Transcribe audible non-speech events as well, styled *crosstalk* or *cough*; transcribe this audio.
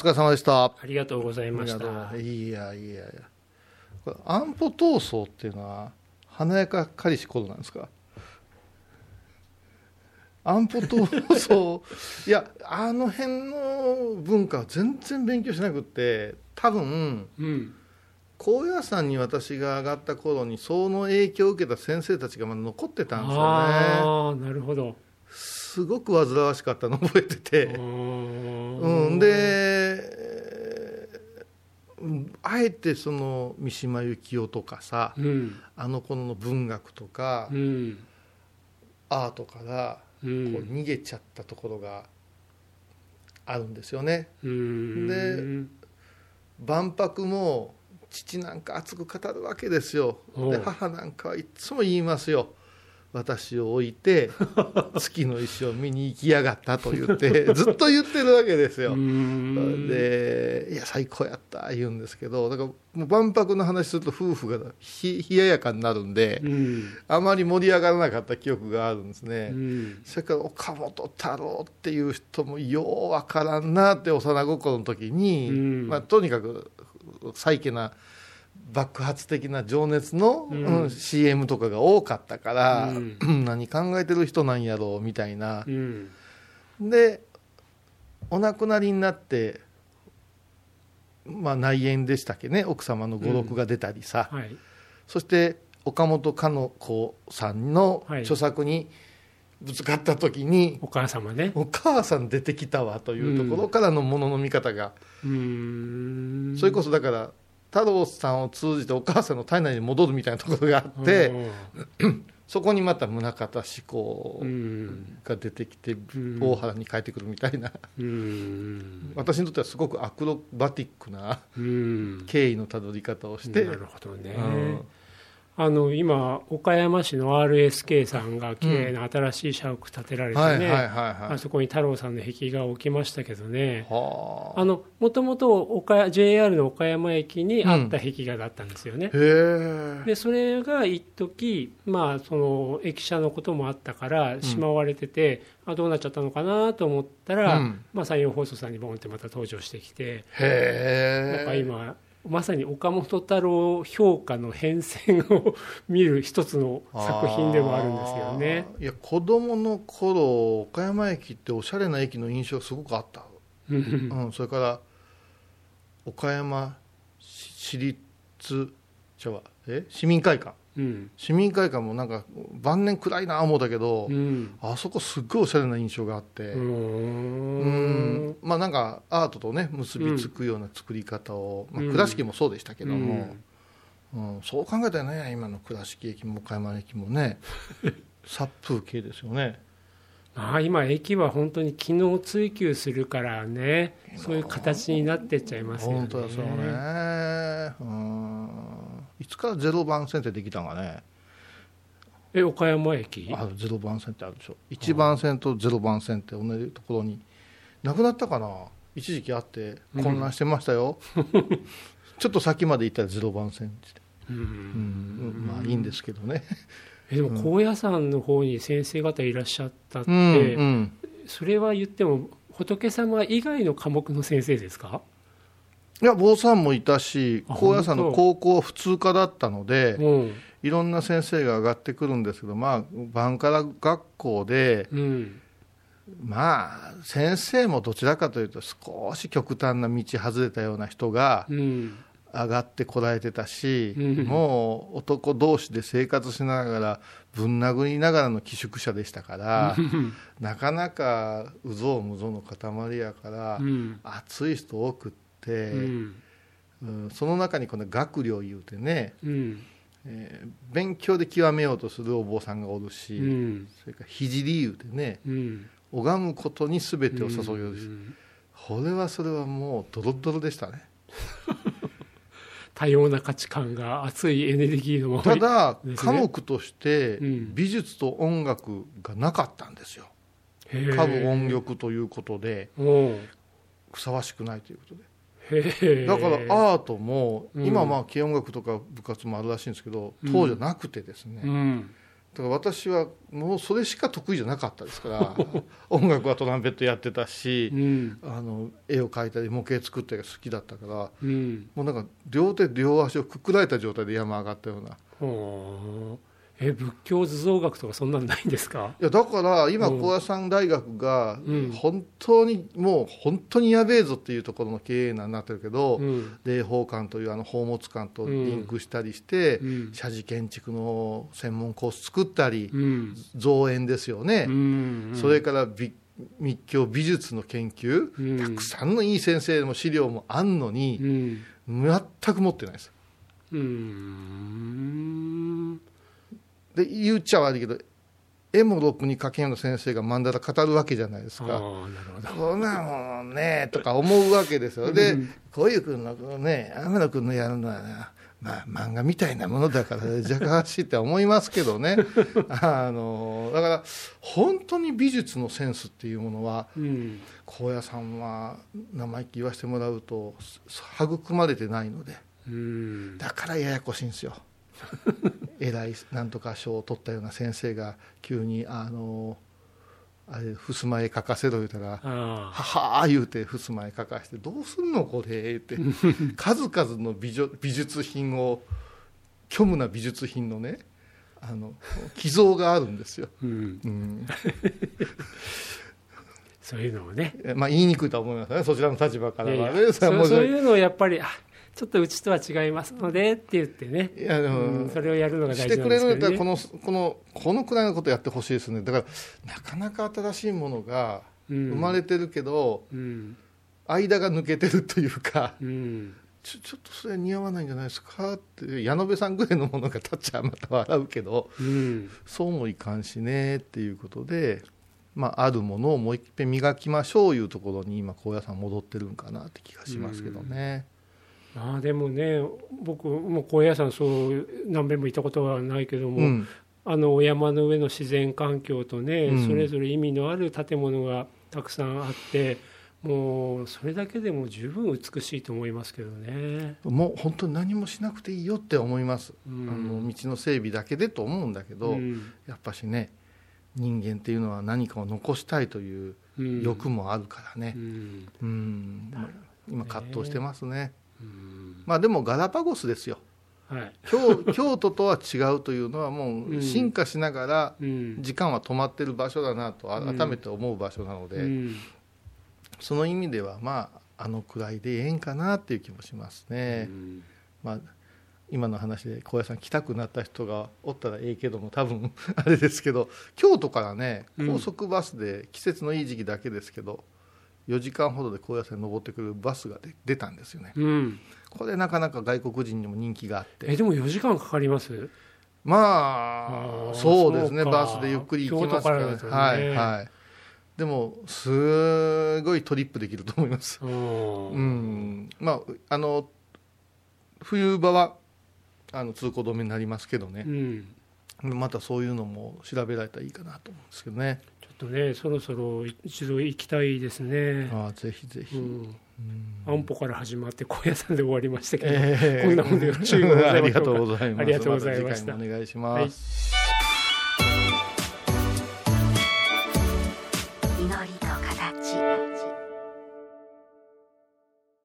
疲れ様でした。ありがとうございました。いやいやいやこれ安保闘争っていうのは華やかかりし頃なんですか？安保闘争いやあの辺の文化は全然勉強しなくって多分うん。高野山に私が上がった頃にその影響を受けた先生たちがまだ残ってたんですよね。ああなるほど。すごく煩わしかったの覚えてて、ううん、でうんあえてその三島由紀夫とかさうん。あの頃の文学とかうん。アートからうこうん逃げちゃったところがあるんですよね。うん。で万博も父なんか熱く語るわけですよ。で母なんかはいつも言いますよ私を置いて *laughs* 月の石を見に行きやがったと言ってずっと言ってるわけですよ。うん。で「いや最高やった」言うんですけどだからもう万博の話すると夫婦がひ冷ややかになるんでうん。あまり盛り上がらなかった記憶があるんですね、うん。それから岡本太郎っていう人もようわからんなって幼心の時に、うん。まあ、とにかく再起な爆発的な情熱の、うん。うん CM とかが多かったから、うん。*clears throat* 何考えてる人なんやろうみたいな。う、ん。でお亡くなりになって、まあ、内縁でしたっけね奥様の語録が出たりさ、はい。そして岡本かの子さんのはい。著作にぶつかった時に、お母様ね。お母さん出てきたわというところからのものの見方が、うん。それこそだから太郎さんを通じてお母さんの体内に戻るみたいなところがあって、そこにまた宗像志功うんが出てきて、ん大原に帰ってくるみたいな。うん。私にとってはすごくアクロバティックなうん。経緯のたどり方をして、なるほどね、うんあの今岡山市の RSK さんが綺麗な新しい社屋建てられてね、あそこに太郎さんの壁画を置きましたけどね。もともと JR の岡山駅にあった壁画だったんですよね、へえ。でそれが一時まあその駅舎のこともあったからしまわれてて、あどうなっちゃったのかなと思ったら、うん。まあ、山陽放送さんにボンってまた登場してきて、なんか今まさに岡本太郎評価の変遷を見る一つの作品でもあるんですよね。いや子供の頃岡山駅っておしゃれな駅の印象がすごくあった、うん。うん、それから岡山市市立ちゃうわえ？市民会館うん。市民会館もなんか晩年暗いな思うたけど、うん。あそこすっごいおしゃれな印象があって、うん。ん。まあなんかアートとね結びつくような作り方を、まあ、うん倉敷もそうでしたけども、うん。うん。そう考えたらね今の倉敷駅も岡山駅もね *laughs* 殺風景ですよね。まあ今駅は本当に機能追求するからねそういう形になってっちゃいますよね。本当だそうね。うん。いつからゼロ番線ってできたんかね。え岡山駅？あゼロ番線ってあるでしょ。1番線とゼロ番線って同じところになくなったかな。一時期あって混乱してましたよ、*laughs* ちょっと先まで行ったらゼロ番線って、うん。うん。まあいいんですけどね。えでも高野山の方に先生方いらっしゃったって、うんうん。それは言っても仏様以外の科目の先生ですか、いや坊さんもいたしあ高野山の高校は普通科だったのでうん。いろんな先生が上がってくるんですけどまあバンカラ学校でうん。まあ先生もどちらかというと少し極端な道外れたような人がうん。上がってこられてたし、うん。もう男同士で生活しながらぶん殴りながらの寄宿舎でしたからなかなかうぞうむぞうの塊やから、うん。熱い人多くって、うん。うん。その中にこの学寮いうてね、うんえー勉強で極めようとするお坊さんがおるし、うん。それから聖いうてねうん。拝むことに全てを注ぐようし、んこれはそれはもうドロドロでしたね。多様な価値観が熱いエネルギーのままただ、科目としてうん。美術と音楽がなかったんですよ。歌舞音力ということでう。んふさわしくないということでだからアートも、うん。今まあ軽音楽とか部活もあるらしいんですけどうん。当時はなくてですね、うん。から私はもうそれしか得意じゃなかったですから *laughs* 音楽はトランペットやってたし、うん。あの絵を描いたり模型作ったりが好きだったからうん。もうなんか両手両足をくくられた状態で山上がったようなえ仏教図像学とかそんなんないんですか？いやだから今うん。高野山大学がうん。本当にもう本当にやべえぞっていうところの経営になってるけど、うん。霊宝館というあの宝物館とリンクしたりして、うん。社寺建築の専門コース作ったり、うん。造園ですよね、うん。それから美密教美術の研究、うん。たくさんのいい先生も資料もあんのうに、ん。全く持ってないです。うんで言っちゃ悪いけど絵もろくに描けんような先生が曼荼羅語るわけじゃないですか。ああなるほど。こんなもんねとか思うわけですよ。でうん。こういう君のね天野君のやるのはなまあ漫画みたいなものだから *laughs* 若干しいって思いますけどね。*laughs* あのだから本当に美術のセンスっていうものはうん。高野さんは生意気言わせてもらうと育まれてないので。うん。だからややこしいんですよ *laughs* 偉いなんとか賞を取ったような先生が急にあのあれ襖絵描かせろ言うたらああ。ははー言うて襖絵描かしてどうすんのこれ言って *laughs* 数々の美女美術品を虚無な美術品のねあの寄贈があるんですよ、うん。うん。*laughs* そういうのをね。まあ、言いにくいとは思いますね。そちらの立場からはいねそういうのをやっぱりあちょっとうちとは違いますのでって言ってね、いやでもうんそれをやるのがして大事なんくれるんだったらですけどねこのこのこのくらいのことやってほしいですね。だからなかなか新しいものがうん。生まれてるけど、うん。間が抜けてるというかうん。ちょちょっとそれ似合わないんじゃないですかって矢野部さんぐらいのものが立っちゃまた笑うけどうん。そうもいかんしねっていうことで、まあ、あるものをもう一遍磨きましょういうところに今高野山戻ってるんかなって気がしますけどね。まあでもね僕も高野山そう何遍も行ったことはないけども、うん。あのお山の上の自然環境とね、うん。それぞれ意味のある建物がたくさんあってもうそれだけでも十分美しいと思いますけどね。もう本当に何もしなくていいよって思います、うん。あの道の整備だけでと思うんだけど、うん。やっぱしね人間っていうのは何かを残したいといううん。欲もあるからね。う、ん。うん。今葛藤してますね。うんまあでもガラパゴスですよ。はい。京京都とは違うというのはもううん。進化しながらうん。時間は止まってる場所だなとうん。改めて思う場所なので、うん。その意味ではまああのくらいでええんかなっていう気もしますね、うん。まあ今の話で高野山来たくなった人がおったらええけども多分 *laughs* あれですけど京都からねうん。高速バスで季節のいい時期だけですけど、4時間ほどで高野山に登ってくるバスがで出たんですよね。うん。これなかなか外国人にも人気があって。えでも4時間かかります？まあそうですね。バスでゆっくり行きますから。京都からね。はいはい。でもすごいトリップできると思います。うんうん。まああの冬場はあの通行止めになりますけどね。う、ん。またそういうのも調べられたらいいかなと思うんですけどね。ちょっとねそろそろ一度行きたいですね、ああぜひぜひ、うん、うん。安保から始まって高野山で終わりましたけど、ええこんなもんでよろしいでございましょうかありがとうございます。ありがとうございました。た次回もお願いします、はい